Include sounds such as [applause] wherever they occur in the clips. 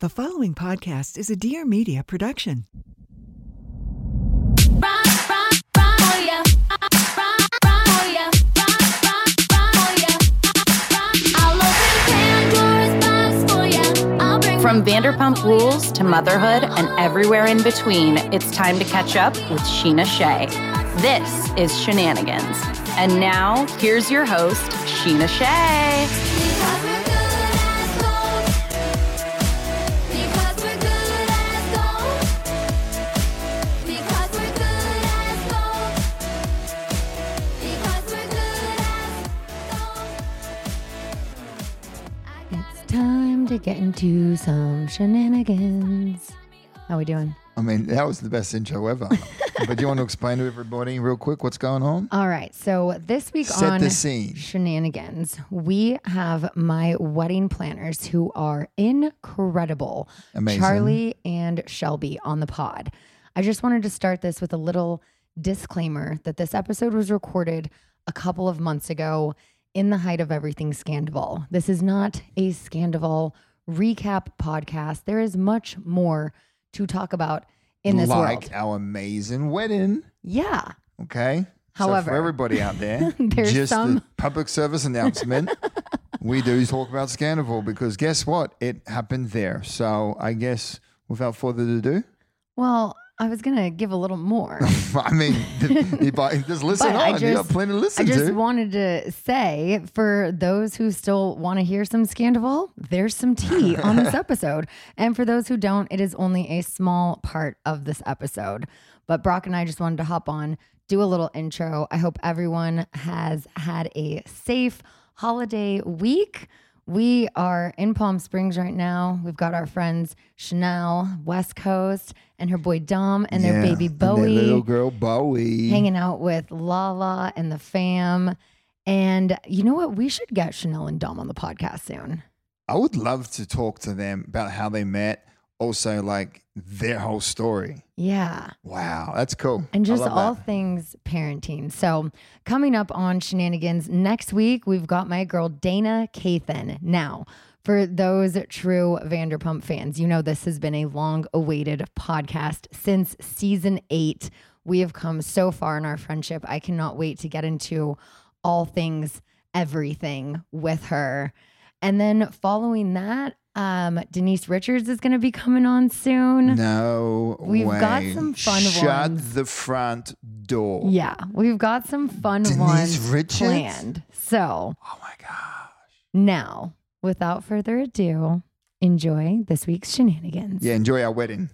The following podcast is a Dear Media production. From Vanderpump Rules to motherhood and everywhere in between, it's time to catch up with Scheana Shay. This is Scheananigans. And now, here's your host, Scheana Shay. To get into some shenanigans. How we doing? I mean, that was the best intro ever. [laughs] but do you want to explain to everybody real quick what's going on? All right. So this week Set on the scene. shenanigans, we have my wedding planners who are incredible. Amazing. Charlie and Shelby on the pod. I just wanted to start this with a little disclaimer that this episode was recorded a couple of months ago in the height of everything Scandoval. This is not a Scandoval recap podcast. There is much more to talk about in this like world. our amazing wedding. Yeah. Okay. so However, for everybody out there, [laughs] there's just some- a public service announcement. we do talk about Scandoval because guess what? It happened there. So I guess without further ado, Well, I was gonna give a little more. [laughs] I mean, [laughs] just listen But I on. you got just- plenty to listen I just to. wanted to say for those who still want to hear some Scandoval, there's some tea on this [laughs] episode. And for those who don't, it is only a small part of this episode. But Brock and I just wanted to hop on, do a little intro. I hope everyone has had a safe holiday week. We are in Palm Springs right now. We've got our friends Chanel, West Coast, and her boy Dom and their Yeah, baby and their Bowie little girl Bowie. hanging out with Lala and the fam. And you know what? We should get Chanel and Dom on the podcast soon. I would love to talk to them about how they met. Also, like their whole story. Yeah. Wow, that's cool. And just all that. things parenting. So, coming up on Scheananigans next week, we've got my girl Dayna Kathan. Now, for those true Vanderpump fans, you know this has been a long awaited podcast since season eight. We have come so far in our friendship. I cannot wait to get into all things, everything with her. And then following that, um, Denise Richards is going to be coming on soon. No, We've got some fun Shut ones. the front door. Yeah, we've got some fun Denise ones Richards? planned. So Oh my gosh. now, without further ado, enjoy this week's shenanigans. Yeah, enjoy our wedding.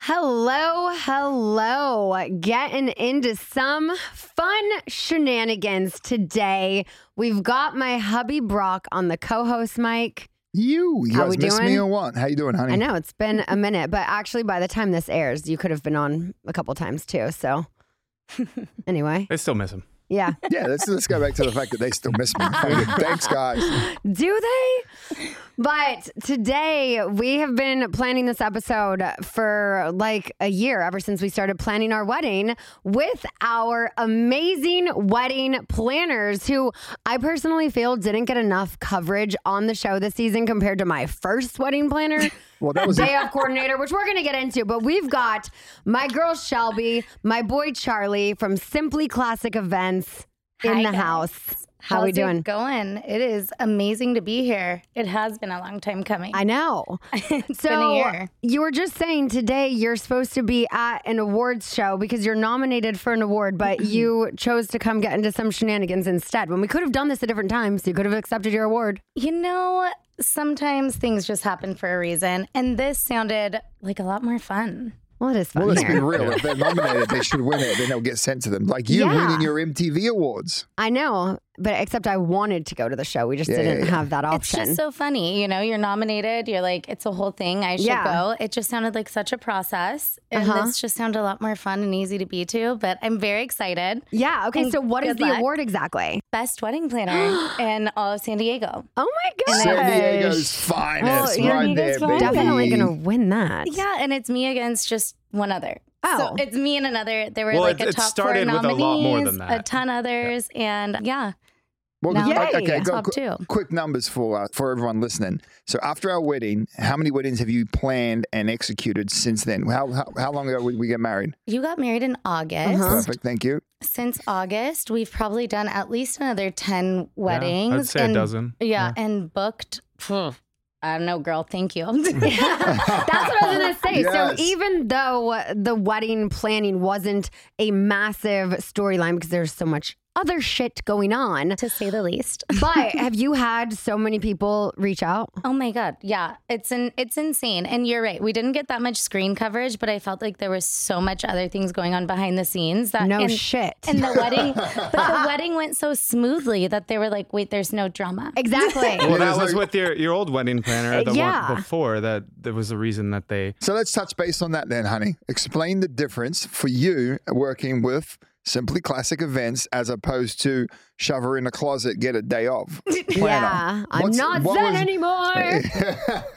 Hello, hello. Getting into some fun shenanigans today. We've got my hubby Brock on the co-host mic. You, you How guys we miss me doing? or what? How you doing, honey? I know it's been a minute, but actually by the time this airs, you could have been on a couple times too. So [laughs] anyway, I still miss him. yeah. Yeah, let's let's go back to the fact that they still miss me. [laughs] Thanks, guys. Do they? But today we have been planning this episode for like a year, ever since we started planning our wedding with our amazing wedding planners who I personally feel didn't get enough coverage on the show this season compared to my first wedding planner. [laughs] Well, that was Day of coordinator, which we're going to get into, but we've got my girl Shelby, my boy Charlie from Simply Classic Events in the house. How are we doing? It going? It is amazing to be here. It has been a long time coming. I know. [laughs] It's so been a year. you were just saying today you're supposed to be at an awards show because you're nominated for an award, but [clears throat] you chose to come get into some shenanigans instead. When we could have done this at different times, you could have accepted your award. You know, sometimes things just happen for a reason, and this sounded like a lot more fun. Well, it is fun. Well, let's be real. If they're nominated, they should win it. Then they'll get sent to them. Like you Yeah. winning your MTV awards. I know, but except I wanted to go to the show. We just Yeah, didn't yeah, yeah. have that option. It's just so funny. You know, you're nominated. You're like, it's a whole thing. I should Yeah. go. It just sounded like such a process. And Uh-huh. this just sounded a lot more fun and easy to be to. But I'm very excited. yeah. Okay. And So, what is the luck. award exactly? Best wedding planner [gasps] in all of San Diego. Oh my gosh. San Diego's finest, Oh, San right Diego's there, finest. Definitely going to win that. Yeah, and it's me against just one other. Oh. So it's me and another. There were Well, like it- a it top started four with a nominees, lot more than a ton others, and yeah, Well, Now- Yay. okay, go Top qu- two. quick numbers for uh, for everyone listening. So after our wedding, how many weddings have you planned and executed since then? How how, how long ago did we get married? you got married in August. Uh-huh. Perfect, thank you. Since August, we've probably done at least another ten weddings. I'd say a and, dozen. Yeah, and booked. phew, I don't know, girl. Thank you. [laughs] [laughs] That's what I was going to say. Yes. So even though the wedding planning wasn't a massive storyline because there's so much other shit going on, to say the least. [laughs] but have you had so many people reach out? Oh my god, yeah, it's an it's insane. And you're right, we didn't get that much screen coverage, but I felt like there was so much other things going on behind the scenes that No and, shit. And the wedding, [laughs] but the wedding went so smoothly that they were like, "Wait, there's no drama." Exactly. Well, that was with your, your old wedding planner, the Yeah. one before that. There was a reason that they. So let's touch base on that then, honey. Explain the difference for you working with Simply Classic Events as opposed to shove her in a closet, get a day off. [laughs] yeah, I'm not what Zen was- anymore.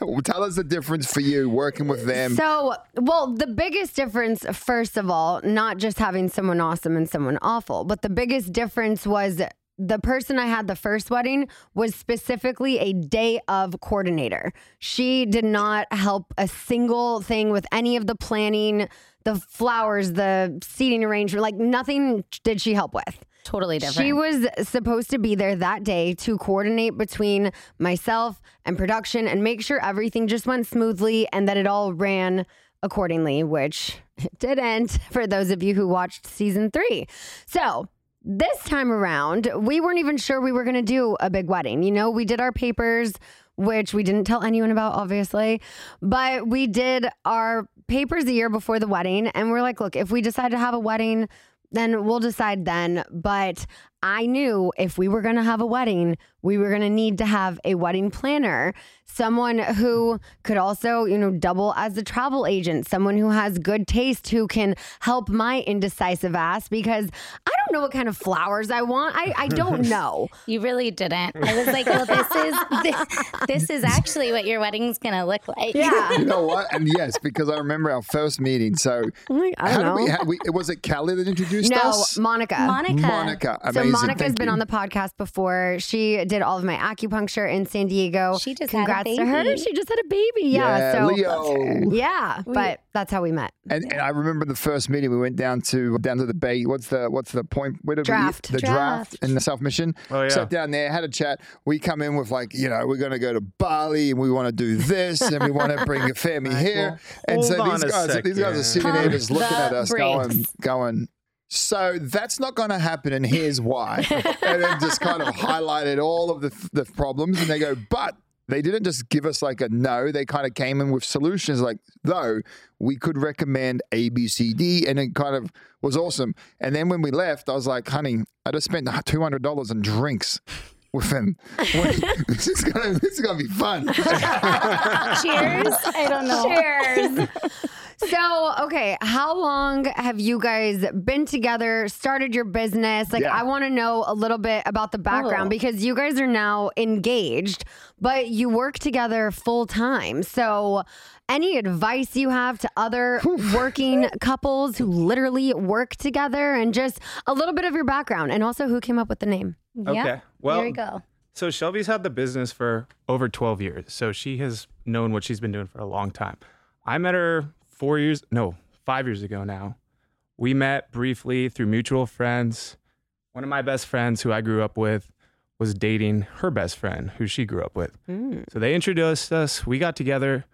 [laughs] Well, Tell us the difference for you working with them. So, well, the biggest difference, first of all, not just having someone awesome and someone awful, but the biggest difference was the person I had the first wedding was specifically a day of coordinator. She did not help a single thing with any of the planning, the flowers, the seating arrangement, like nothing did she help with. Totally different. She was supposed to be there that day to coordinate between myself and production and make sure everything just went smoothly and that it all ran accordingly, which it [laughs] didn't for those of you who watched season three. So, this time around, we weren't even sure we were going to do a big wedding. You know, we did our papers, which we didn't tell anyone about, obviously, but we did our papers a year before the wedding. And we're like, look, if we decide to have a wedding, then we'll decide then. But I knew if we were going to have a wedding, we were going to need to have a wedding planner, someone who could also, you know, double as a travel agent, someone who has good taste, who can help my indecisive ass because I don't know what kind of flowers I want. I, I don't [laughs] know. you really didn't. I was like, "Well, this is this, this is actually what your wedding's gonna look like." Yeah. [laughs] You know what? And yes, because I remember our first meeting. So oh I'm like, I how don't did we, know. how, we? Was it Callie that introduced No, us? Monica. Monica. Monica. So Amazing. Monica's Thank been you. on the podcast before. She did all of my acupuncture in San Diego. She just had a Congrats to her. baby. She just had a baby. Yeah. Yeah, so Leo. yeah, but that's how we met. And, and I remember the first meeting we went down to down to the bay. What's the what's the point? Where did Draft. We, the draft. Draft. in the South Mission. Oh, yeah. Sat down there, had a chat. We come in with like you know we're going to go to Bali and we want to do this and we want to [laughs] bring a family here. And so these guys these guys are sitting there Pump just looking at us going going. So that's not going to happen, and here's why. [laughs] and then just kind of highlighted all of the, the problems, and they go, but they didn't just give us like a no. They kind of came in with solutions, like though we could recommend A, B, C, D, and it kind of was awesome. And then when we left, I was like, honey, I just spent two hundred dollars on drinks. With him, [laughs] this is gonna this is gonna be fun. [laughs] Cheers. I don't know. Cheers. So, okay, how long have you guys been together, started your business? Like, Yeah. I want to know a little bit about the background Oh. because you guys are now engaged, but you work together full time. So, any advice you have to other [laughs] working couples who literally work together and just a little bit of your background and also who came up with the name? Yeah. Okay. Well, Here we go. So Shelby's had the business for over 12 years. So she has known what she's been doing for a long time. I met her four years, no, five years ago now. We met briefly through mutual friends. One of my best friends who I grew up with was dating her best friend, who she grew up with. Mm. So they introduced us. We got together,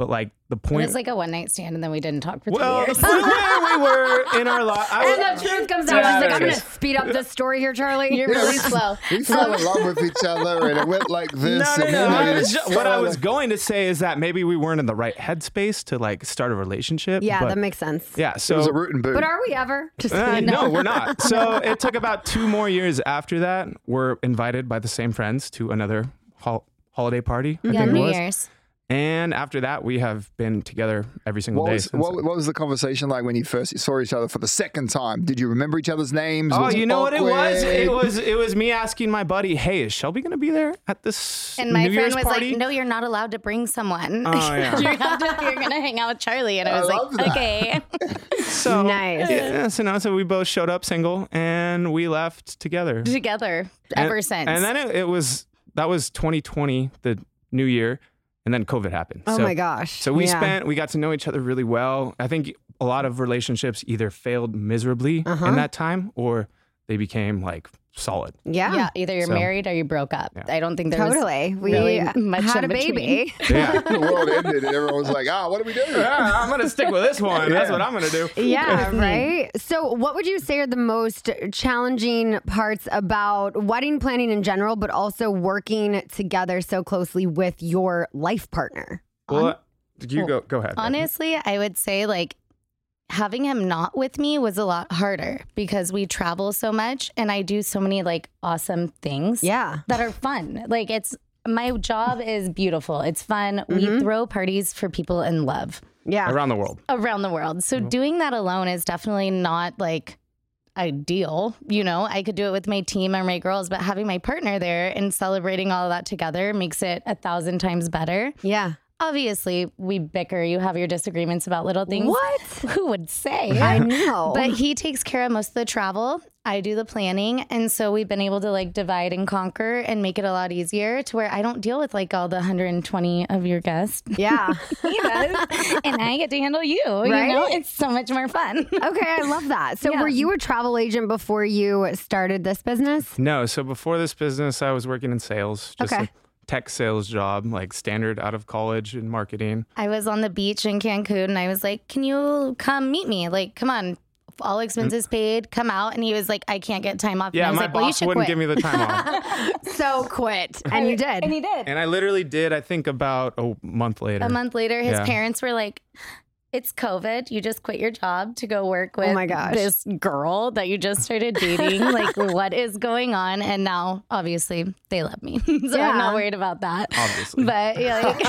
but like the point, It was like a one night stand, and then we didn't talk for well, two years. point where we [laughs] were in our life. And the truth comes out. Yeah, She's like, I'm going to speed up this story here, Charlie. You're really [laughs] slow. We fell in love with each other and it went like this. No, no, and no. I was just what I was going to say is that maybe we weren't in the right headspace to like start a relationship. Yeah, but- that makes sense. Yeah, so It so was a root and boot. But are we ever? Just Uh, kidding. no, [laughs] we're not. So it took about two more years after that. We're invited by the same friends to another hol- holiday party. I yeah, think it New was. Year's. And after that, we have been together every single what day. was, since what, what was the conversation like when you first saw each other for the second time? Did you remember each other's names? Oh, Was you know what it was? It was it was me asking my buddy, "Hey, is Shelby going to be there at this And my New friend Year's was party?" like, "No, you're not allowed to bring someone. Oh, [laughs] yeah. you're, have to, you're gonna hang out with Charlie." And I I was love like, that. "Okay." [laughs] so Nice. Yeah, so now, so we both showed up single and we left together Together ever and, since. And then it, it was that was 2020, the new year, and then COVID happened. Oh So- my gosh. So we Yeah. spent, we got to know each other really well. I think a lot of relationships either failed miserably Uh-huh. in that time or they became like solid. Yeah. yeah, either you're So- married or you broke up. Yeah. I don't think there was Totally. We really much had a between. baby. [laughs] Yeah. [laughs] the world ended and everyone was like, ah, what do we do? Yeah, [laughs] I'm going to stick with this one. That's what I'm going to do. Yeah, right. So, what would you say are the most challenging parts about wedding planning in general, but also working together so closely with your life partner? Well, you go, go ahead. Honestly, I would say like having him not with me was a lot harder because we travel so much and I do so many like awesome things Yeah. that are fun. Like it's my job is beautiful. It's fun. Mm-hmm. We throw parties for people in love Yeah. Around the world. around the world. So doing that alone is definitely not like ideal. You know, I could do it with my team or my girls, but having my partner there and celebrating all of that together makes it a thousand times better. Yeah. Obviously, we bicker. You have your disagreements about little things. What? [laughs] Who would say? [laughs] I know. But he takes care of most of the travel. I do the planning. And so we've been able to like divide and conquer and make it a lot easier to where I don't deal with like all the 120 of your guests. yeah. [laughs] He does. and I get to handle you. You Right? know, it's so much more fun. Okay, I love that. So, Yeah. were you a travel agent before you started this business? No, so before this business, I was working in sales, just Okay. a tech sales job, like standard out of college in marketing. I was on the beach in Cancun and I was like, Can you come meet me? Like, come on. All expenses mm. paid, come out. And he was like, I can't get time off. Yeah, and I was my like, well, you boss should wouldn't quit. give me the time off. [laughs] So, quit. [laughs] And you did. And he did. and I literally did, I think, about a month later. A month later, his Yeah. parents were like, "It's COVID. You just quit your job to go work with Oh my gosh. this girl that you just started dating. [laughs] like, what is going on?" And now, obviously, they love me, [laughs] so Yeah. I'm not worried about that. Obviously. But yeah, like-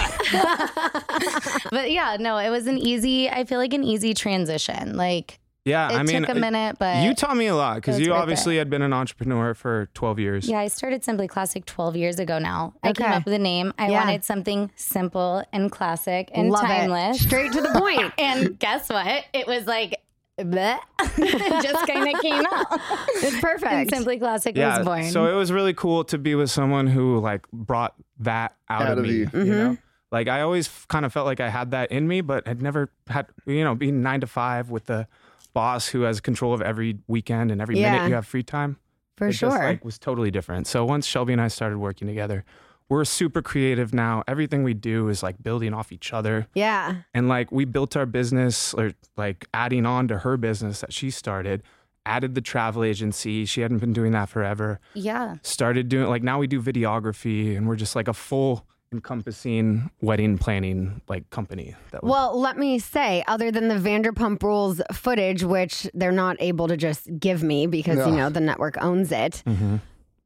[laughs] but yeah, no, it was an easy. I feel like an easy transition. Like yeah, it I mean, took a minute, but you taught me a lot because you worth obviously had been an entrepreneur for 12 years. Yeah, I started Simply Classic 12 years ago now. I came up with a name. I Yeah. wanted something simple and classic and Love it. timeless. Straight to the point. [laughs] and guess what? It was like, bleh. [laughs] it just kind of came out. [laughs] It's And perfect. Simply Classic Yeah, was born. so it was really cool to be with someone who like brought that out, Out of of me. you. You, Mm-hmm. know, like I always kind of felt like I had that in me, but had never had you know being nine to five with the boss who has control of every weekend and every Yeah. minute you have free time. For it sure. Just, like, was totally different. So once Shelby and I started working together, we're super creative now. Everything we do is like building off each other. yeah. And like we built our business or like adding on to her business that she started, added the travel agency. She hadn't been doing that forever. yeah. Started doing like now we do videography and we're just like a full encompassing wedding planning like company that we- Well, let me say, other than the Vanderpump Rules footage, which they're not able to just give me because, you know, the network owns it. Mm-hmm.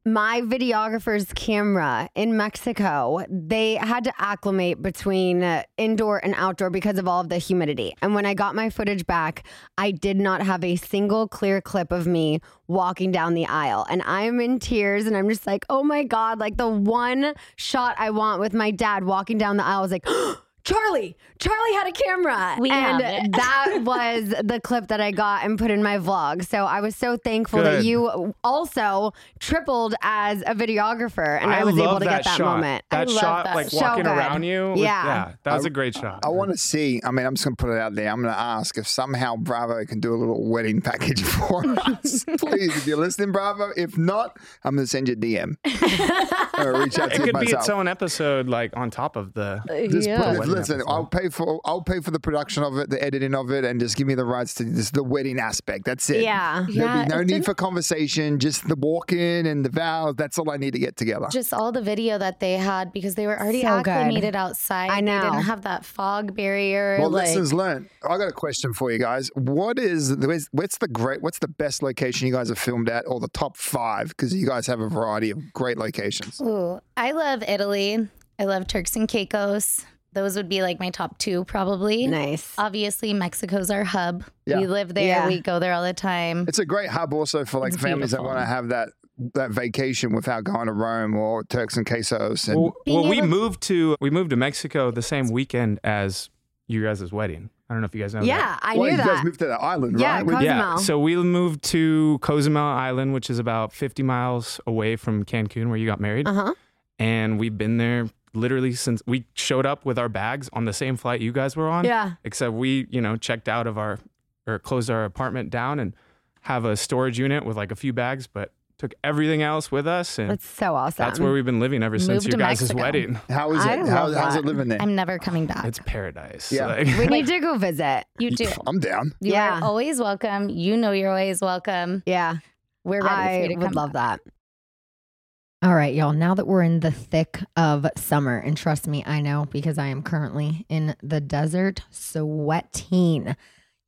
My videographer's camera in Mexico, they had to acclimate between uh, indoor and outdoor because of all of the humidity. And when I got my footage back, I did not have a single clear clip of me walking down the aisle. And I'm in tears and I'm just like, oh my God, like the one shot I want with my dad walking down the aisle is like, [gasps] Charlie, Charlie had a camera. We and [laughs] that was the clip that I got and put in my vlog. So I was so thankful that you also tripled as a videographer and I, was able to get that shot. moment. That I shot, that. like So walking good. around you. was- Yeah. yeah, that was a great shot. I want to see. I mean, I'm just going to put it out there. I'm going to ask if somehow Bravo can do a little wedding package [laughs] for us. [laughs] Please, if you're listening, Bravo. If not, I'm going to send you a DM [laughs] or reach out to it you could be its own episode, like on top of the. Uh, just Yeah. put it, listen, episode. I'll pay for I'll pay for the production of it, the editing of it, and just give me the rights to this the wedding aspect. That's it. Yeah. There'll Yeah, be no need for conversation, just the walk in and the vows. That's all I need to get together. Just all the video that they had because they were already So good. acclimated outside. I know. They didn't have that fog barrier. well, like, lessons learned. I got a question for you guys. What is where's- what's the great what's the best location you guys have filmed at, or the top five? Because you guys have a variety of great locations. Ooh, I love Italy. I love Turks and Caicos. Those would be like my top two, probably. Nice. Obviously, Mexico's our hub. Yeah. We live there. Yeah. We go there all the time. It's a great hub also for like It's families that want to have that that vacation without going to Rome or Turks and Caicos. And Well, well we moved to we moved to Mexico the same weekend as you guys' wedding. I don't know if you guys know. that. Yeah, I well, knew you that. guys moved to the island, Yeah, right? Cozumel. Yeah, so we moved to Cozumel Island, which is about 50 miles away from Cancun, where you got married. uh huh. And we've been there literally since we showed up with our bags on the same flight you guys were on. Yeah. Except we, you know, checked out of our or closed our apartment down and have a storage unit with like a few bags, but took everything else with us. And That's so awesome. that's where we've been living ever since Moved your to guys' Mexico. wedding. How is I it? How, how's that. it living there? I'm never coming back. It's paradise. Yeah. Like- we need [laughs] to go visit. you do. I'm down. You Yeah. are always welcome. You know you're always welcome. Yeah. We're ready for I you to would come love back. that. All right, y'all. Now that we're in the thick of summer, and trust me, I know because I am currently in the desert sweating.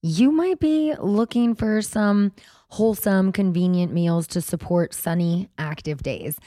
You might be looking for some wholesome, convenient meals to support sunny, active days.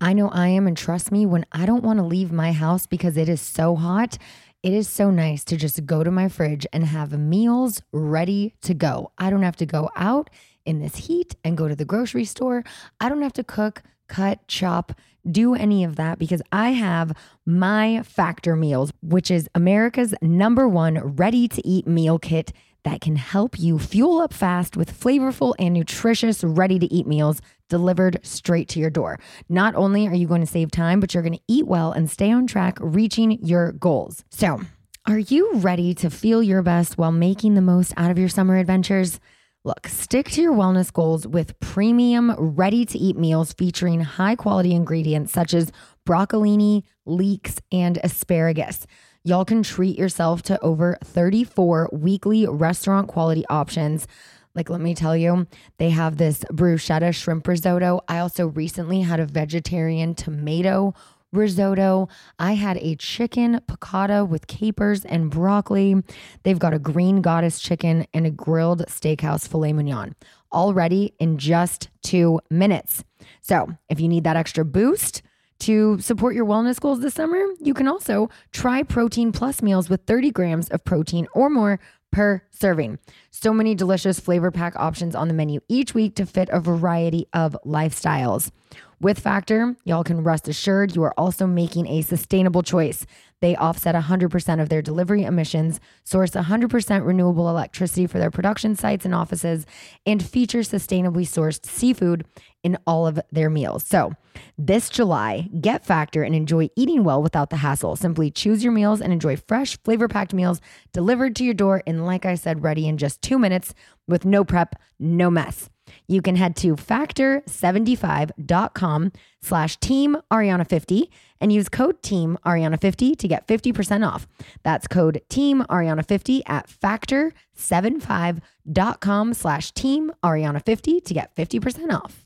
I know I am, and trust me, when I don't want to leave my house because it is so hot, it is so nice to just go to my fridge and have meals ready to go. I don't have to go out in this heat and go to the grocery store. I don't have to cook, cut, chop, do any of that because I have my Factor Meals, which is America's number one ready to eat meal kit that can help you fuel up fast with flavorful and nutritious ready to eat meals delivered straight to your door. Not only are you going to save time, but you're going to eat well and stay on track reaching your goals. So, are you ready to feel your best while making the most out of your summer adventures? Look, stick to your wellness goals with premium, ready to eat meals featuring high quality ingredients such as broccolini, leeks, and asparagus. Y'all can treat yourself to over 34 weekly restaurant quality options. Like, let me tell you, they have this bruschetta shrimp risotto. I also recently had a vegetarian tomato risotto. I had a chicken piccata with capers and broccoli. They've got a green goddess chicken and a grilled steakhouse filet mignon, all ready in just two minutes. So, if you need that extra boost, to support your wellness goals this summer, you can also try Protein Plus meals with 30 grams of protein or more per serving. So many delicious flavor pack options on the menu each week to fit a variety of lifestyles. With Factor, y'all can rest assured you are also making a sustainable choice. They offset 100% of their delivery emissions, source 100% renewable electricity for their production sites and offices, and feature sustainably sourced seafood in all of their meals. So, this July, get Factor and enjoy eating well without the hassle. Simply choose your meals and enjoy fresh, flavor packed meals delivered to your door in, like I said, ready in just two minutes with no prep, no mess. You can head to factor75.com slash team Ariana50 and use code team Ariana50 to get 50% off. That's code team Ariana50 at factor75.com slash team Ariana50 to get 50% off.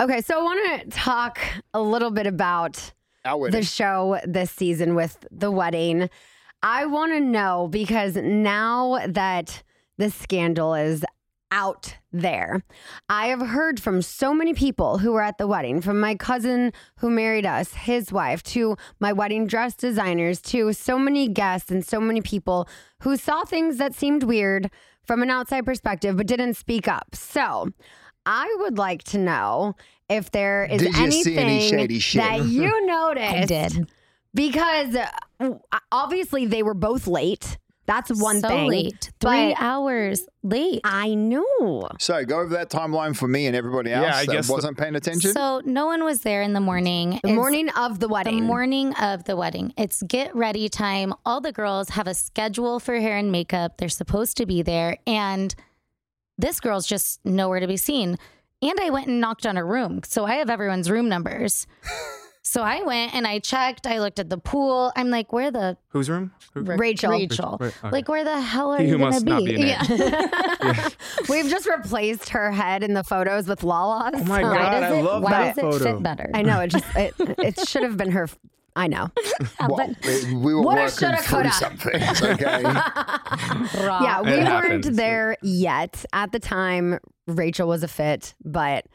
Okay, so I want to talk a little bit about the show this season with the wedding. I want to know because now that the scandal is out there, I have heard from so many people who were at the wedding, from my cousin who married us, his wife, to my wedding dress designers, to so many guests and so many people who saw things that seemed weird from an outside perspective but didn't speak up. So, I would like to know if there is Did you see anything any shady shit? that [laughs] you noticed I did. because uh, obviously they were both late. That's one so thing. late. Three But hours late. I know. So go over that timeline for me and everybody else Yeah, I that guess wasn't paying attention. So no one was there in the morning. The It's morning of the wedding. the wedding. morning of the wedding. It's get ready time. All the girls have a schedule for hair and makeup. They're supposed to be there. And this girl's just nowhere to be seen. And I went and knocked on her room. So I have everyone's room numbers. [laughs] so I went and I checked. I looked at the pool. I'm like, where the Whose room? Who- Rachel. Rachel? Right, okay. Like, where the hell are He you who going must to not be? be named. yeah. [laughs] [laughs] We've just replaced her head in the photos with Lala's. Oh my Why god, does I it, love why that does it photo. fit better? I know it just it, it should have been her. I know. [laughs] well, we- we were Woulda, working shoulda, through coulda. some things, okay? Yeah, we It weren't happens. there yet. At the time, Rachel was a fit, but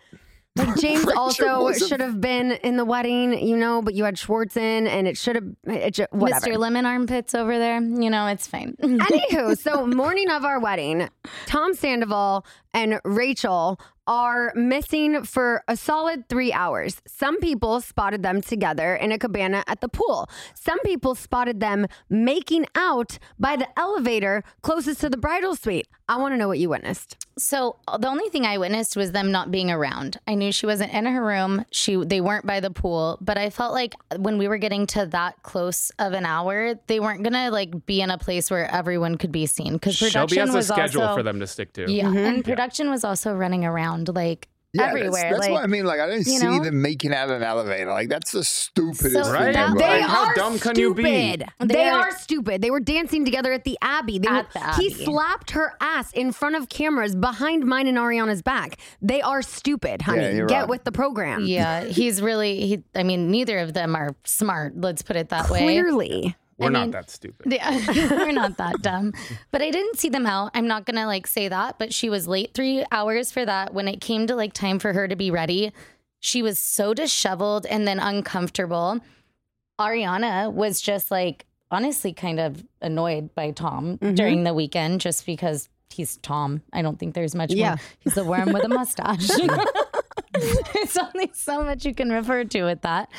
like [laughs] James also should have been in the wedding, you know, but you had Schwartz in and it should have it ju- whatever. Mr. Lemon armpits over there. You know, it's fine. [laughs] Anywho, so morning of our wedding, Tom Sandoval and Rachel are missing for a solid three hours. Some people spotted them together in a cabana at the pool. Some people spotted them making out by the elevator closest to the bridal suite. I want to know what you witnessed. So uh, the only thing I witnessed was them not being around. I knew she wasn't in her room. She they weren't by the pool, but I felt like when we were getting to that close of an hour, they weren't gonna like be in a place where everyone could be seen because Shelby production has a was schedule also for them to stick to. yeah, mm-hmm. and production was also running around like Yeah, everywhere. That's, that's like, what I mean. Like, I didn't see know? them making out of an elevator. Like, that's the stupidest So thing Right? ever. They Like, how are dumb can you be? They, They are, are- stupid. They were dancing together at the Abbey. They At were, the He slapped her ass in front of cameras behind mine and Ariana's back. They are stupid, honey. Yeah, you're Get right. with the program. Yeah, he's really. He, I mean, neither of them are smart. Let's put it that way. Clearly. We're I not mean- that stupid. Yeah, [laughs] we're not that dumb. But I didn't see them out. I'm not gonna like say that, but she was late three hours for that. When it came to like time for her to be ready, she was so disheveled and then uncomfortable. Ariana was just like honestly kind of annoyed by Tom mm-hmm. during the weekend just because he's Tom. I don't think there's much Yeah. more. He's a worm with a [laughs] mustache. [laughs] It's only so much you can refer to with that.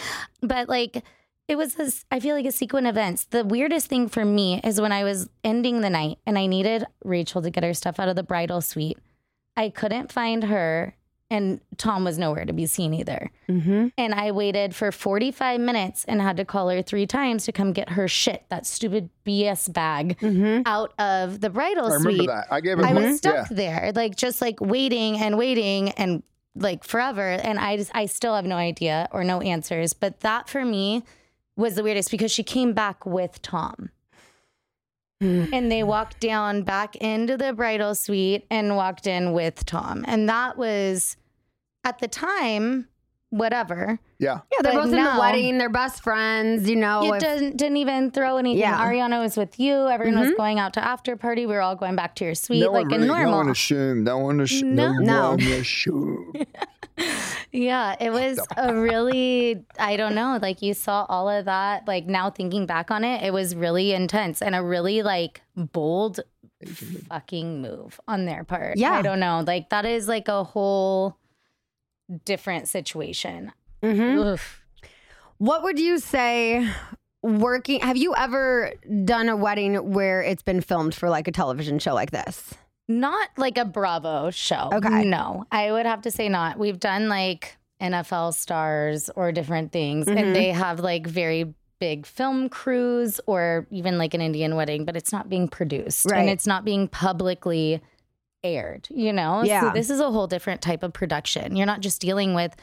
But like it was this I feel like a sequence of events. The weirdest thing for me is when I was ending the night and I needed Rachel to get her stuff out of the bridal suite. I couldn't find her and Tom was nowhere to be seen either. Mm-hmm. And I waited for 45 minutes and had to call her three times to come get her shit, that stupid BS bag, out of the bridal I remember suite. that. I gave her I money. was stuck Yeah. there, like just like waiting and waiting and like forever. And I just, I still have no idea or no answers. But that for me was the weirdest because she came back with Tom. Hmm. and they walked down back into the bridal suite and walked in with Tom. And that was at the time, whatever. Yeah. Yeah, they're But both in the wedding. They're best friends, you know. It if- doesn't didn't even throw anything. Yeah. Ariana was with you. Everyone was mm-hmm. going out to after party. We were all going back to your suite no like one a really, normal. No one assumed. No one assumed. No, No. one assumed. [laughs] Yeah, it was a really, I don't know, like you saw all of that. Like now thinking back on it, it was really intense and a really like bold fucking move on their part. Yeah. I don't know. Like that is like a whole different situation. Mhm. Oof. What would you say working have you ever done a wedding where it's been filmed for like a television show like this? Not like a Bravo show. Okay. No, I would have to say not. We've done like NFL stars or different things, Mhm. and they have like very big film crews or even like an Indian wedding, but it's not being produced Right. and it's not being publicly aired, you know? Yeah. So this is a whole different type of production. You're not just dealing with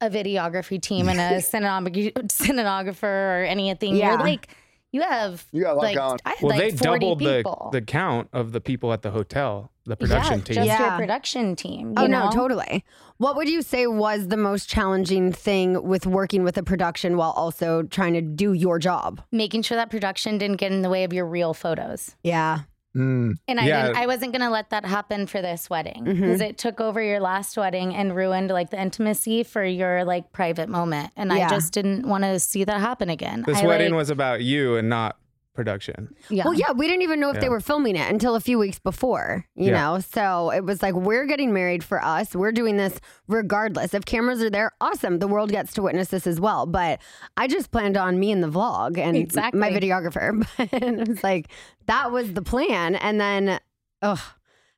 a videography team and a [laughs] cinematog- cinematographer or anything. Yeah. You're like, you have You got a lot like, going. I had Well, like they 40 doubled the, people. the count of the people at the hotel, the production yeah, team. Just Yeah. your production team. Oh you no, totally. What would you say was the most challenging thing with working with a production while also trying to do your job? Making sure that production didn't get in the way of your real photos. Yeah. Mm. And I Yeah. didn't, I wasn't going to let that happen for this wedding because it took over your last wedding and ruined like the intimacy for your like private moment. And Yeah. I just didn't want to see that happen again. This I, wedding like- was about you and not production. Yeah. Well, yeah, we didn't even know if they Yeah. were filming it until a few weeks before, you Yeah. know? So it was like, we're getting married for us. We're doing this regardless. If cameras are there, awesome. The world gets to witness this as well. But I just planned on me and the vlog and Exactly. my videographer. [laughs] But it was like, that was the plan. And then, ugh,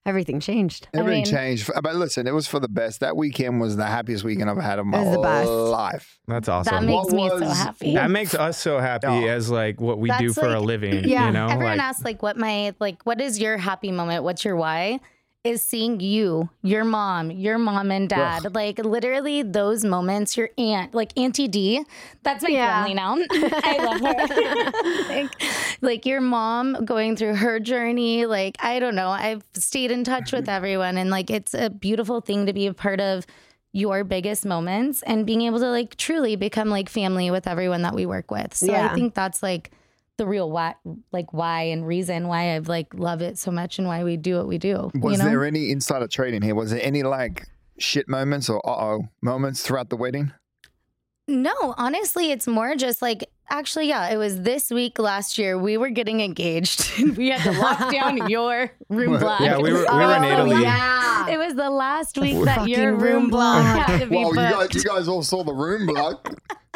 everything changed. Everything mean- changed. But listen, it was for the best. That weekend was the happiest weekend I've had of my the best. life. That's awesome. that makes What me so happy. that makes us so happy Oh. as like what we do That's for a living. Yeah. You know, Everyone like, asks like what my like what is your happy moment? What's your why? Is seeing you, your mom, your mom and dad. Like literally those moments, your aunt, like Auntie D, that's my Yeah. family now. [laughs] [laughs] I love her. [laughs] like, like your mom going through her journey. Like, I don't know. I've stayed in touch with everyone and like it's a beautiful thing to be a part of your biggest moments and being able to like truly become like family with everyone that we work with. So Yeah. I think that's like the real why, like why and reason why I've like love it so much and why we do what we do. Was you know? there any insider trading here? Was there any like shit moments or uh oh moments throughout the wedding? No, honestly, it's more just like actually, yeah, it was this week last year. We were getting engaged. [laughs] we had to lock down [laughs] your room block. Yeah, we were- we were in Oh, Italy. Yeah. It was the last week that your Fucking room room block block. had to be Well, you guys, you guys all saw the room block.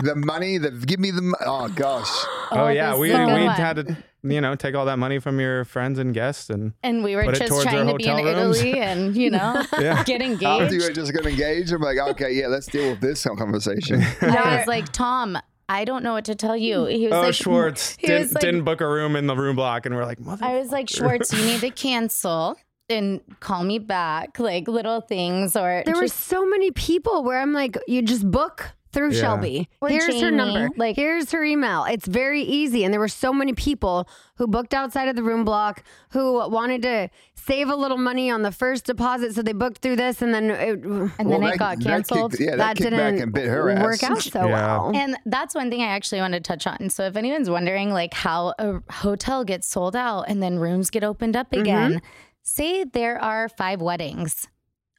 the money, the give me the mo- oh gosh. oh, oh yeah, this we is a good we one. had to you know take all that money from your friends and guests and and we were put it just towards trying our to be in hotel rooms. Italy and you know [laughs] Yeah. get After you engaged. were just got engaged, I'm like, okay, yeah, let's deal with this conversation. I was like, Tom, I don't know what to tell you. He was oh like, Schwartz [laughs] didn't, was like- didn't book a room in the room block and we're like mother. I was like, Schwartz, you need to [laughs] cancel and call me back, like little things or There were so many people where I'm like, you just book through Yeah. Shelby. Or Here's her number. Like- here's her email. It's very easy. And there were so many people who booked outside of the room block who wanted to save a little money on the first deposit, so they booked through this, and then it, and Well, then that- it got that canceled. kicked- yeah, that, that didn't and bit her work out so Yeah. well. And that's one thing I actually wanted to touch on. So if anyone's wondering like how a hotel gets sold out and then rooms get opened up mm-hmm. again, say there are five weddings.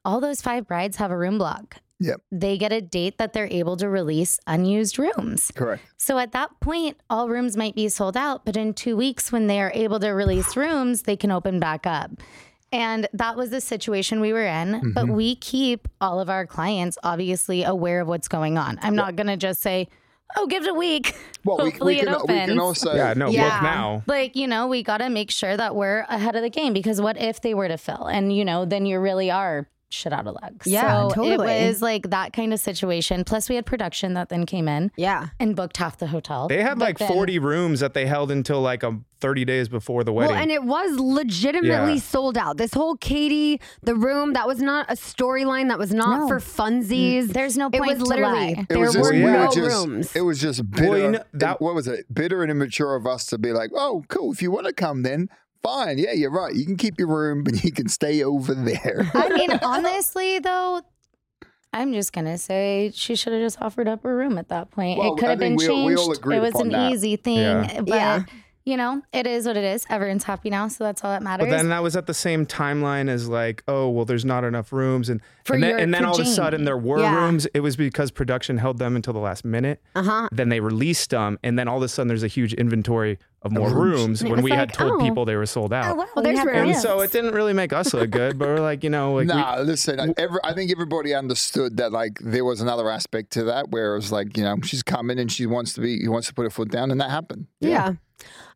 All those five brides have a room block. Yep. They get a date that they're able to release unused rooms. Correct. So at that point, all rooms might be sold out, but in two weeks, when they are able to release rooms, they can open back up. And that was the situation we were in. But Mm-hmm. we keep all of our clients obviously aware of what's going on. I'm not going to just say, oh, give it a week. Well, Hopefully we, can, it we opens. can also yeah, no, Yeah. book now. like, you know, we got to make sure that we're ahead of the game because what if they were to fill? And, you know, then you really are shit out of luck. Yeah, so totally. it was like that kind of situation. Plus, we had production that then came in yeah. and booked half the hotel. They had But like then- 40 rooms that they held until like a 30 days before the wedding. Well, and it was legitimately Yeah. sold out. This whole Katie, the room, that was not a storyline. That was not No. for funsies. There's no It point was to literally lie. It there was just, were we yeah. no just rooms. it was just bitter. you know, that- what was it? Bitter and immature of us to be like, oh, cool. If you want to come, then fine. Yeah, you're right. You can keep your room, but you can stay over there. I mean, [laughs] honestly, though, I'm just gonna say she should have just offered up her room at that point. Well, it could I have been think we all- we all changed. it was an that. easy thing, Yeah. but Yeah. You know, it is what it is. Everyone's happy now, so that's all that matters. But then that was at the same timeline as like, oh well, there's not enough rooms, and For and then, your- and then for all of a sudden there were Yeah. rooms. It was because production held them until the last minute. Uh huh. Then they released them, and then all of a sudden there's a huge inventory of more rooms. rooms when was we had told oh. people they were sold out. oh, wow, Well, there's we have where- And rooms. so it didn't really make us look good, but we're like, you know, like we- nah, listen. I- Every, I think everybody understood that like there was another aspect to that where it was like you know she's coming and she wants to be, he wants to put her foot down, and that happened. Yeah.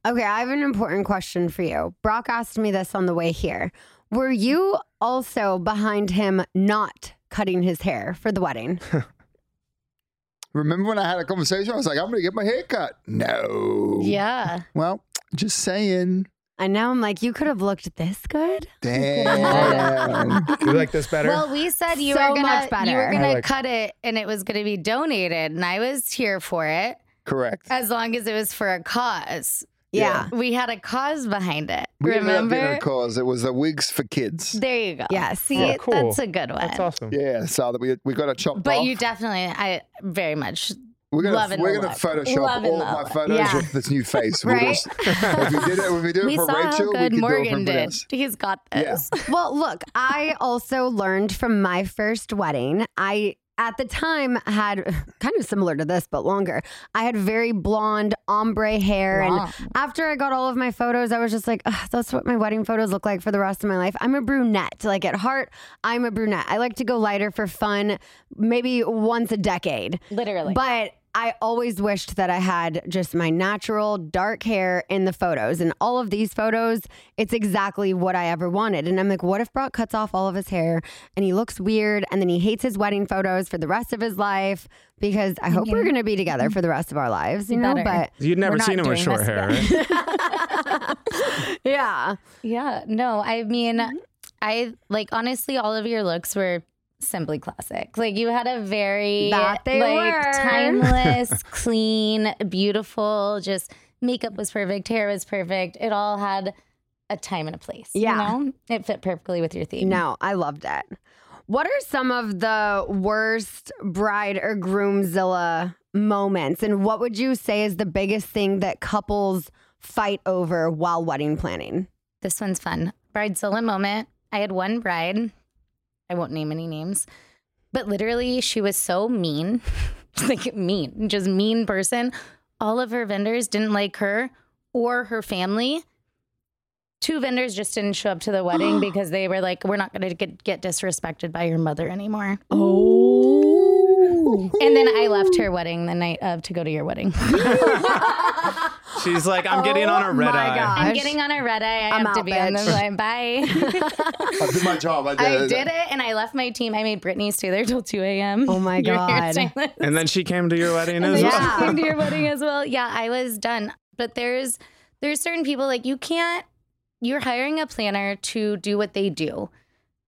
Okay, I have an important question for you. Brock asked me this on the way here. Were you also behind him not cutting his hair for the wedding? [laughs] Remember when I had a conversation? I was like, I'm going to get my hair cut. No. yeah. Well, just saying. And now I'm like, you could have looked this good. Damn. [laughs] you like this better. Well, we said you So were gonna you were gonna like- cut it and it was gonna be donated, and I was here for it Correct. as long as it was for a cause. Yeah. We had a cause behind it. We ended up Remember? getting a cause. It was the wigs for kids. There you go. Yeah. See, Oh, cool. that's a good one. That's awesome. Yeah, so that we we got it chopped But off. you definitely, I very much. we're gonna loving we're gonna look. Photoshop Loving all the of my look. photos Yeah. with this new face. We'll Right? just- if we did it, if we do it We for saw Rachel, how we good could Morgan do it for did. Vanessa. He's got Yeah. this. Well, look, I also learned from my first wedding. I at the time had [sighs] kind of similar to this, but longer. I had very blonde ombre hair. Wow. And after I got all of my photos, I was just like, that's what my wedding photos look like for the rest of my life. I'm a brunette. Like at heart, I'm a brunette. I like to go lighter for fun, maybe once a decade. Literally. But I always wished that I had just my natural dark hair in the photos. And all of these photos, it's exactly what I ever wanted. And I'm like, what if Brock cuts off all of his hair and he looks weird and then he hates his wedding photos for the rest of his life? Because I, hope we're going to be together for the rest of our lives, you know? better. But You'd never seen him with short hair, right? [laughs] yeah. Yeah, no, I mean, I like honestly, all of your looks were simply classic. Like you had a very like were. timeless, [laughs] clean, beautiful. Just makeup was perfect, hair was perfect. It all had a time and a place. Yeah. you know? it fit perfectly with your theme. No, I loved it. What are some of the worst bride or groomzilla moments? And what would you say is the biggest thing that couples fight over while wedding planning? This one's fun. Bridezilla moment. I had one bride. I won't name any names, but literally, she was so mean, [laughs] like mean, just mean person. All of her vendors didn't like her or her family. Two vendors just didn't show up to the wedding [gasps] because they were like, "We're not going to get get disrespected by your mother anymore." Oh. And then I left her wedding the night of to go to your wedding. [laughs] [laughs] She's like, I'm getting on a oh red Oh my eye. God. I'm getting on a red eye. I I'm have to out, be on the bitch. line. Bye. [laughs] I did my job. I did, I did it and I left my team. I made Brittany stay there till 2 a.m. Oh my [laughs] God. And then she came to your wedding as then well. she came to your [laughs] wedding as well. Yeah, I was done. But there's there's certain people like you can't you're hiring a planner to do what they do.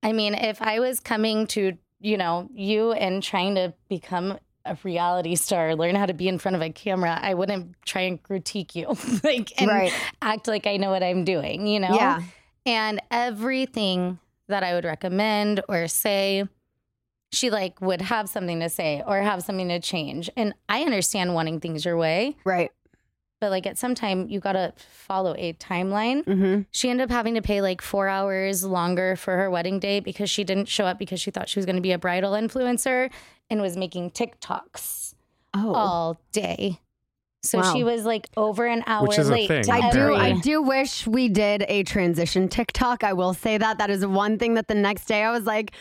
I mean, if I was coming to, you know, you and trying to become a reality star, learn how to be in front of a camera, I wouldn't try and critique you [laughs] like and Right. act like I know what I'm doing, you know? Yeah. And everything that I would recommend or say, she like would have something to say or have something to change. And I understand wanting things your way, Right. But like at some time you gotta follow a timeline. Mm-hmm. She ended up having to pay like four hours longer for her wedding day because she didn't show up because she thought she was gonna be a bridal influencer and was making TikToks Oh. all day. So Wow. she was like over an hour Which is a late. thing, to I do. I do wish we did a transition TikTok. I will say that that is one thing that the next day I was like,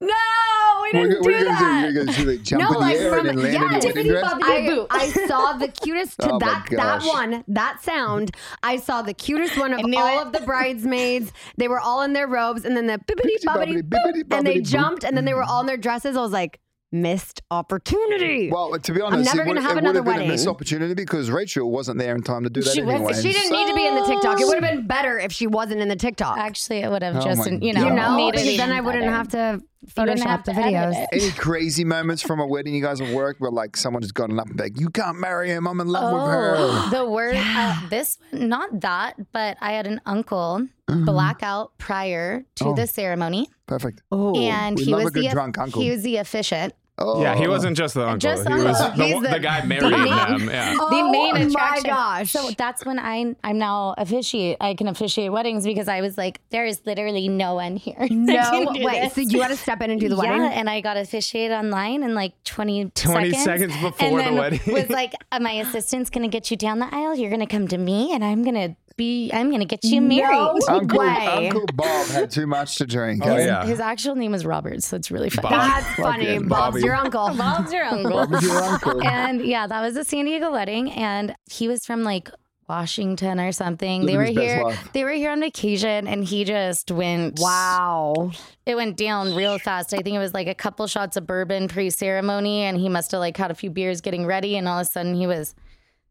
no, we didn't What, what are do you that. gonna do? You're gonna do like jump No, in the like air from- and then land yeah, in your tippity wedding dress? boppity. I, I saw the cutest to [laughs] Oh that that one that sound. I saw the cutest one of all it. of the bridesmaids. They were all in their robes, and then the bippity boppity Bippity boppity and they jumped, and then they were all in their dresses. I was like, missed opportunity. Well, to be honest, I'm never gonna would, have it would another have been a missed opportunity because Rachel wasn't there in time to do that She wasn't- she didn't need to be in the TikTok. It would have been better if she wasn't in the TikTok. Actually, it would have Oh just, you know, you know, made it because then I wouldn't better. have to You wouldn't Photoshop have the videos. Any crazy moments from a wedding you guys have worked where like someone has gotten up and be like, you can't marry him, I'm in love with her. Oh, the word. Uh, this not that, but I had an uncle blackout prior to Mm-hmm. Oh. the ceremony, Perfect. Oh, and we he love was a good the drunk uncle. he was the officiant. Oh. Yeah, he wasn't just the uncle. Just he was the, the- the guy married main- them. Yeah. the main Oh my gosh. So that's when I I'm now officiate. I can officiate weddings because I was like, there is literally no one here. [laughs] no can do wait. this. So you had to step in and do the wedding. yeah, wedding. and I got officiated online in like 20, 20 seconds before and the wedding. was [laughs] like, uh, my assistant's gonna get you down the aisle. You're gonna come to me, and I'm gonna be. I'm gonna get you married. No Uncle, way. Uncle Bob had too much to drink. Oh, eh? yeah. His actual name is Robert, so it's really funny. Bob. That's funny. Fucking Bob's Bobby. your uncle. [laughs] Bob's your uncle. Bob's your uncle. and yeah, that was a San Diego wedding, and he was from like Washington or something. they were here. life. They were here on vacation, and he just went. Wow. It went down real fast. I think it was like a couple shots of bourbon pre-ceremony, and he must have like had a few beers getting ready, and all of a sudden he was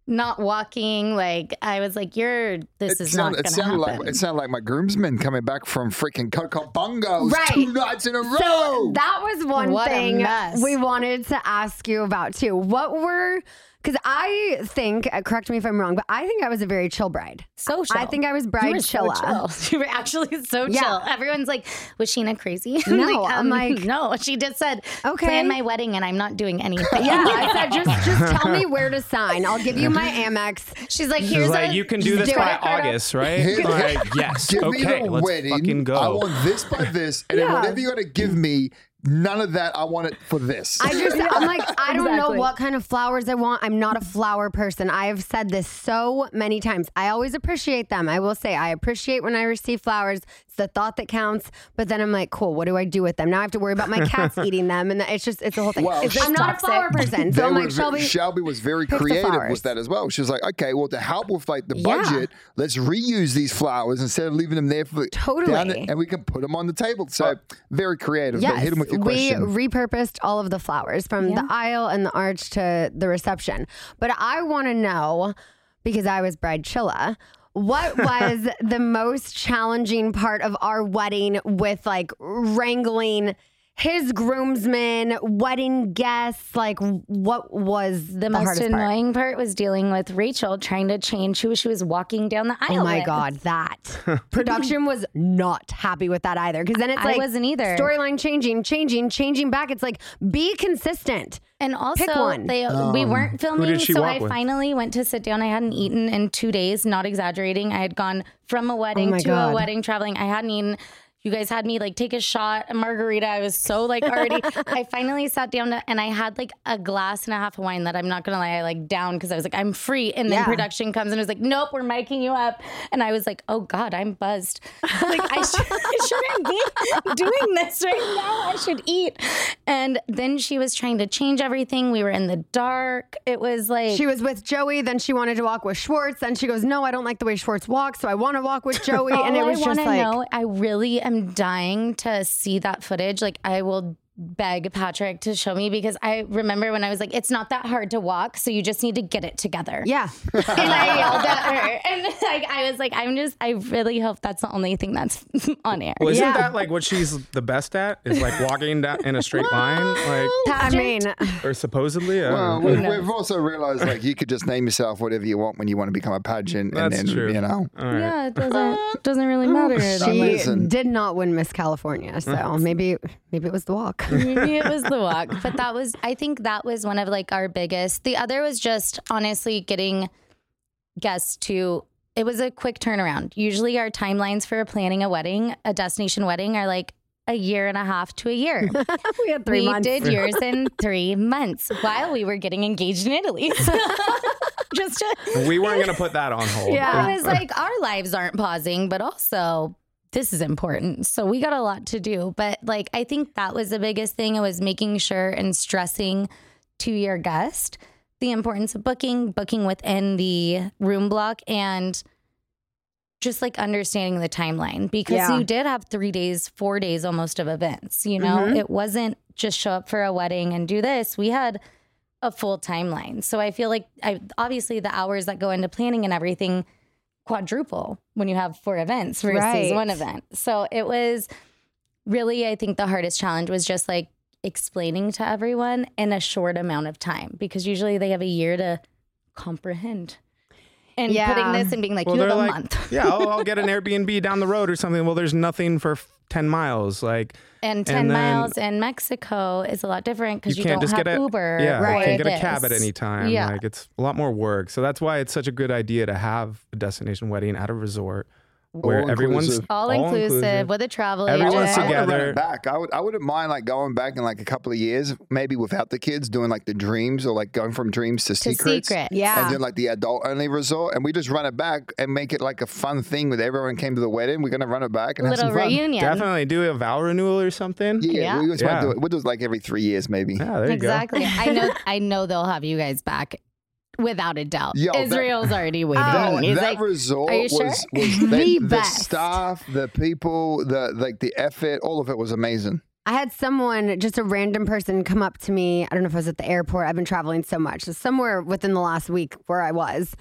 not walking. Like I was like, "You're this It, is sound- not it going to sounded happen." like it sounded like my groomsmen coming back from freaking Coco Bongos Right. two nights in a row. So that was one What thing we wanted to ask you about too. What were because I think, uh, correct me if I'm wrong, but I think I was a very chill bride. so chill. I think I was You bride were so chilla. chill. [laughs] You were actually so Yeah. chill. Everyone's like, "Was Scheana crazy?" [laughs] No, I'm like- [laughs] no. She just said, Okay. plan my wedding, and I'm not doing anything." Yeah, I said just just tell me where to sign. I'll give you my Amex. She's like, She's "Here's like, a you can do this do by it, August, right? Like, yes. Give okay, me the let's wedding. fucking go. I want this by this, and Yeah. then whatever you got to give me, none of that. I want it for this. I just, I'm like, [laughs] I don't know what kind of flowers I want. I'm not a flower person. I have said this so many times. I always appreciate them. I will say, I appreciate when I receive flowers. It's the thought that counts. But then I'm like, cool, what do I do with them? Now I have to worry about my cats [laughs] eating them. And it's just, it's a whole thing. Well, I'm not a toxic? flower person. So They I'm like, ve- Shelby, Shelby was very creative with that as well. She was like, okay, well, to help with like the Yeah. budget, let's reuse these flowers instead of leaving them there for Totally. down there, and we can put them on the table. So very creative. But Yes, hit them with your we question. repurposed all of the flowers from the aisle and the arch to the reception. But I want to know because I was Bridechilla. What [laughs] was the most challenging part of our wedding with like wrangling his groomsmen, wedding guests? Like, what was the, The, most hardest part? annoying part? was dealing with Rachel trying to change who she was walking down the aisle. Oh my with. god, that [laughs] production was not happy with that either. Because then it's I like wasn't either. Storyline changing, changing, changing back. It's like be consistent. And also, one. they Um, we weren't filming, so I with? finally went to sit down. I hadn't eaten in two days, not exaggerating. I had gone from a wedding Oh to God. a wedding, traveling. I hadn't eaten. You guys had me like take a shot, a margarita. I was so like already. [laughs] I finally sat down to, and I had like a glass and a half of wine that I'm not gonna lie, I like down because I was like, I'm free. And then Yeah. production comes and was like, Nope, we're miking you up. And I was like, Oh God, I'm buzzed. [laughs] like I, should, I shouldn't be doing this right now. I should eat. And then she was trying to change everything. We were in the dark. It was like She was with Joey, then she wanted to walk with Schwartz. Then she goes, No, I don't like the way Schwartz walks, so I want to walk with Joey. [laughs] and it was I just like, know, I really am dying to see that footage. Like, I will beg Patrick to show me because I remember when I was like, it's not that hard to walk, so you just need to get it together. yeah. [laughs] and I yelled at her, and like I was like, I'm just, I really hope that's the only thing that's [laughs] on air. Well, isn't Yeah. that like what she's the best at? Is like walking down in a straight line, like I mean, or supposedly. I Well, we've, we've also realized like you could just name yourself whatever you want when you want to become a pageant, That's and then true. you know. All right. Yeah, it doesn't doesn't really matter. She did not win Miss California, so maybe maybe it was the walk. Maybe it was the walk, but that was I think that was one of like our biggest. The other was just honestly getting guests to it was a quick turnaround. Usually our timelines for planning a wedding, a destination wedding are like a year and a half to a year. [laughs] we had three we months. did yours in 3 months while we were getting engaged in Italy. [laughs] just to, We weren't gonna put that on hold. Yeah. it was like, our lives aren't pausing, but also this is important. So we got a lot to do. But like, I think that was the biggest thing. It was making sure and stressing to your guest the importance of booking, booking within the room block, and just like understanding the timeline because Yeah. you did have three days, four days almost of events. You know, Mhm. it wasn't just show up for a wedding and do this. We had a full timeline. So I feel like I obviously the hours that go into planning and everything quadruple when you have four events versus Right. one event. So it was really I think the hardest challenge was just like explaining to everyone in a short amount of time because usually they have a year to comprehend. And Yeah. putting this and being like, Well, you have they're a like, month. [laughs] yeah, I'll, I'll get an [laughs] Airbnb down the road or something. Well, there's nothing for f- ten miles. Like And 10 And miles in Mexico is a lot different because you you, can't don't just have get a Uber. Yeah, or you can't get a cab at any time. Yeah. Like it's a lot more work. So that's why it's such a good idea to have a destination wedding at a resort where All everyone's inclusive. all, inclusive, with a travel Everyone's agent. I would run together. it back. I would. I wouldn't mind like going back in like a couple of years, maybe without the kids, doing like the dreams or like going from dreams to, To secrets. secret. Yeah. And then like the adult only resort, and we just run it back and make it like a fun thing with everyone came to the wedding. We're gonna run it back and have Little some fun. reunion. Definitely do a vow renewal or something. Yeah, Yeah. we just Yeah. to do it. We'll do it like every three years, maybe. Yeah, there you Exactly. I know I know they'll have you guys back without a doubt. Yo, that- Israel's already waiting. [laughs] That, He's that like, resort "Are you sure?" was, was [laughs] the, The the staff, the people, the like the effort, all of it was amazing. I had someone, just a random person, come up to me. I don't know if I was at the airport. I've been traveling so much, so somewhere within the last week where I was.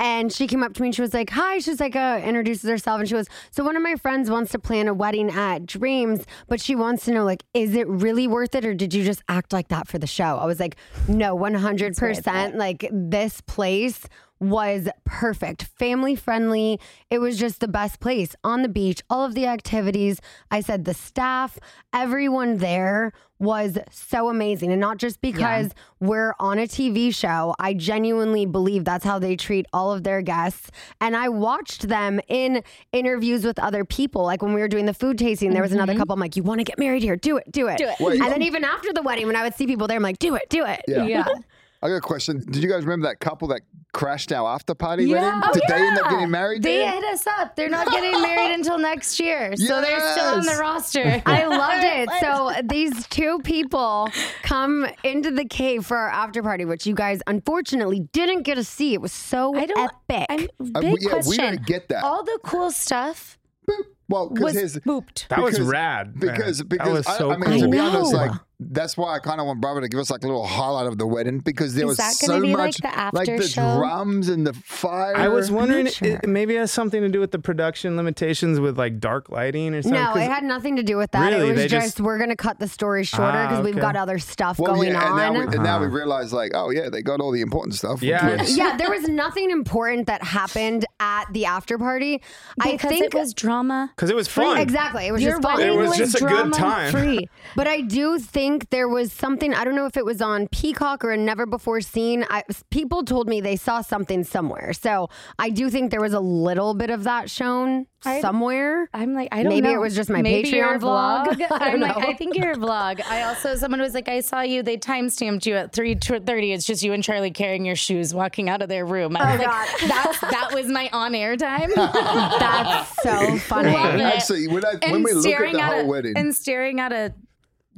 And she came up to me and she was like, Hi. She was like, uh, introduces herself. And she was, So one of my friends wants to plan a wedding at Dreams, but she wants to know, like, is it really worth it or did you just act like that for the show? I was like, No, 100%. Like, this place was perfect, family friendly. It was just the best place on the beach, all of the activities. I said the staff, everyone there was so amazing. And not just because we're on a TV show, I genuinely believe that's how they treat all of their guests. And I watched them in interviews with other people. Like when we were doing the food tasting, there was another mm-hmm. couple. I'm like, you want to get married here? Do it, do it. Do it. Wait. and then even after the wedding, when I would see people there, I'm like, do it, do it. Yeah. [laughs] I got a question. Did you guys remember that couple that crashed our after party Yeah. wedding? Oh, Did they end up getting married? They there? hit us up. They're not getting married until next year. So they're still on the roster. I [laughs] loved it. So these two people come into the cave for our after party, which you guys unfortunately didn't get to see. It was so I don't. epic. I'm, Uh, big we- yeah, we question. didn't get that. All the cool stuff Boop. Well, because was his booped. That was Because- rad. man. because because that was I, so I mean cool. to be honest, like that's why I kind of want Barbara to give us like a little highlight of the wedding because there Is was that so gonna be, like, much the like the show? drums and the fire. I was wondering, sure. it, maybe it has something to do with the production limitations with like dark lighting or something. no, 'cause- it had nothing to do with that. Really? it was They just, just- we're going to cut the story shorter Ah, because we've got other stuff well, going yeah, and now, on. we, and now we Uh-huh. realize like, oh yeah, they got all the important stuff. Yeah. [laughs] yeah, there was nothing important that happened at the after party. I think it was drama. because it was fun. exactly. It was Your just fun. It was just a good time. Free. But I do think there was something. I don't know if it was on Peacock or a Never Before Seen. I, people told me they saw something somewhere. So I do think there was a little bit of that shown I- somewhere. I'm like, I don't know. Maybe know. it was just my Maybe Patreon your vlog. [laughs] I I'm don't like, know. I think your vlog. I also, someone was like, I saw you. They time stamped you at three thirty. It's just you and Charlie carrying your shoes, walking out of their room. I was Oh, like, [laughs] that's that was my on air time. [laughs] That's so funny. Love it. Actually, when, I, when we look at staring the at whole a, wedding, and staring at a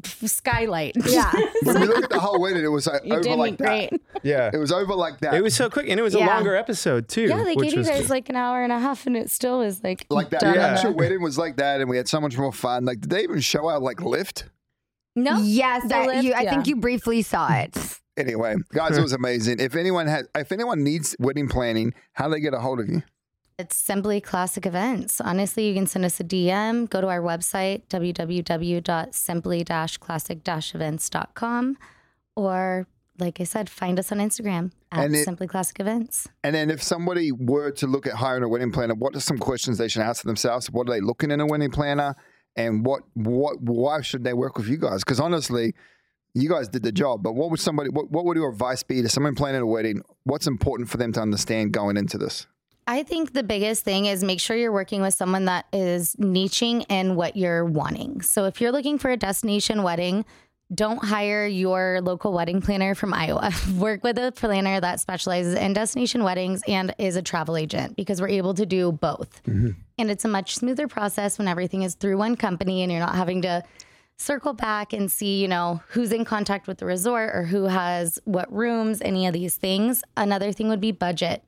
skylight. Yeah. [laughs] when we look at the whole wedding, it was like you over like great. that. Yeah. It was over like that. It was so quick, and it was Yeah. a longer episode too. Yeah, they gave you was guys like an hour and a half, and it still was like like that. done The in Yeah. actual wedding was like that, and we had so much more fun. Like, did they even show out like lift? No, Yes, The I, lift, you, I yeah. think you briefly saw it. Anyway, guys, it was [laughs] amazing. If anyone has, if anyone needs wedding planning, how do they get a hold of you? It's simply classic events. Honestly, you can send us a DM, go to our website, www.simply-classic-events.com, or like I said, find us on Instagram at And it- Simply Classic Events. And then, if somebody were to look at hiring a wedding planner, what are some questions they should ask themselves? What are they looking in a wedding planner, and what what why should they work with you guys? Because honestly, you guys did the job. But what would somebody what, what would your advice be to someone planning a wedding? What's important for them to understand going into this? I think the biggest thing is make sure you're working with someone that is niching in what you're wanting. So if you're looking for a destination wedding, don't hire your local wedding planner from Iowa. [laughs] Work with a planner that specializes in destination weddings and is a travel agent because we're able to do both. Mm-hmm. And it's a much smoother process when everything is through one company and you're not having to circle back and see, you know, who's in contact with the resort or who has what rooms, any of these things. Another thing would be budget.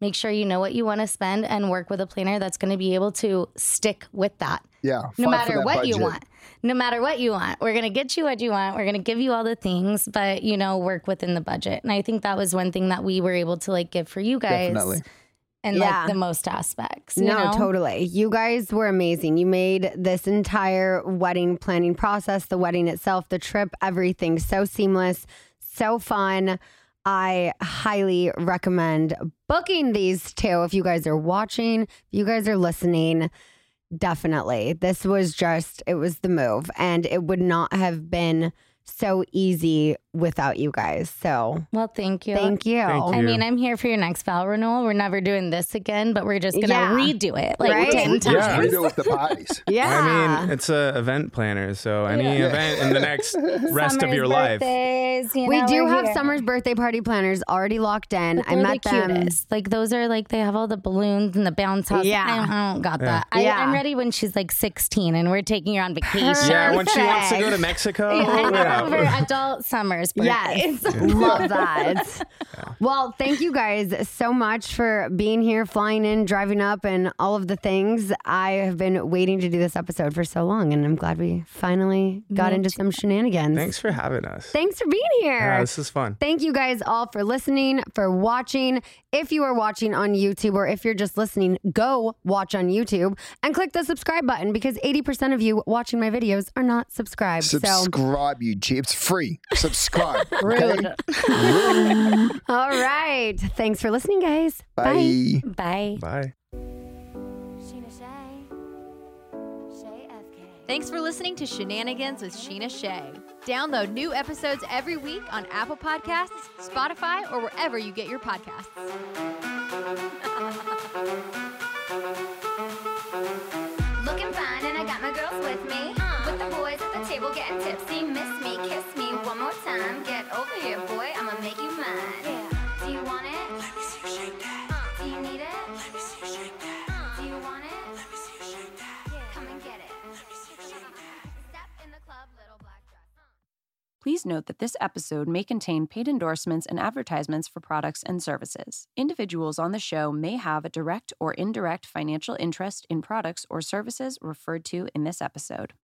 Make sure you know what you want to spend and work with a planner that's going to be able to stick with that. Yeah, No matter that what you want. No matter what you want. We're going to get you what you want. We're going to give you all the things, but you know, work within the budget. And I think that was one thing that we were able to like give for you guys Definitely. in Yeah. like the most aspects. you No, know? totally. You guys were amazing. You made this entire wedding planning process, the wedding itself, the trip, everything so seamless, so fun. I highly recommend booking these two if you guys are watching, if you guys are listening. Definitely. This was just, it was the move. And it would not have been so easy without you guys. So Well, thank you. thank you. Thank I mean, I'm here for your next vow renewal. We're never doing this again, but we're just gonna Yeah. redo it like Right? ten We times. just redo it with the parties. [laughs] Yeah. I mean, it's a event planner, so any Yeah. event in the next [laughs] rest of your life. you we know, do we're have here. Summer's birthday party planners already locked in. I they're met the them. cutest. Like those are like they have all the balloons and the bounce house. Yeah. I don't, I don't got Yeah. that. I, Yeah. I'm ready when she's like 16 and we're taking her on vacation. Yeah, when she wants to go to Perfect. Mexico. [laughs] I yeah. know for adult summers. [laughs] Yes, [laughs] love that. Well, thank you guys so much for being here, flying in, driving up, and all of the things. I have been waiting to do this episode for so long, and I'm glad we finally got Me into some shenanigans. Thanks for having us. Thanks for being here. Yeah, this is fun. Thank you guys all for listening, for watching. If you are watching on YouTube or if you're just listening, go watch on YouTube and click the subscribe button because 80% of you watching my videos are not subscribed. So Subscribe, you Richie. It's free. Subscribe. [laughs] Rude. okay? [laughs] All right. Thanks for listening, guys. Bye. Bye. Bye. Thanks for listening to Scheananigans with Scheana Shay. Download new episodes every week on Apple Podcasts, Spotify, or wherever you get your podcasts. [laughs] Looking fine, and I got my girls with me. With the boys at the table getting tipsy. Miss me, kiss me one more time. Get over here, boy, I'ma make you mine. Do you want it? Let me see you shake that. Uh, do you need it? Let me see you shake that. Uh, do you want it? Let me see you shake that. Come and get it. Let me see you shake that. Step in the club, little black dress. Uh. Please note that this episode may contain paid endorsements and advertisements for products and services. Individuals on the show may have a direct or indirect financial interest in products or services referred to in this episode.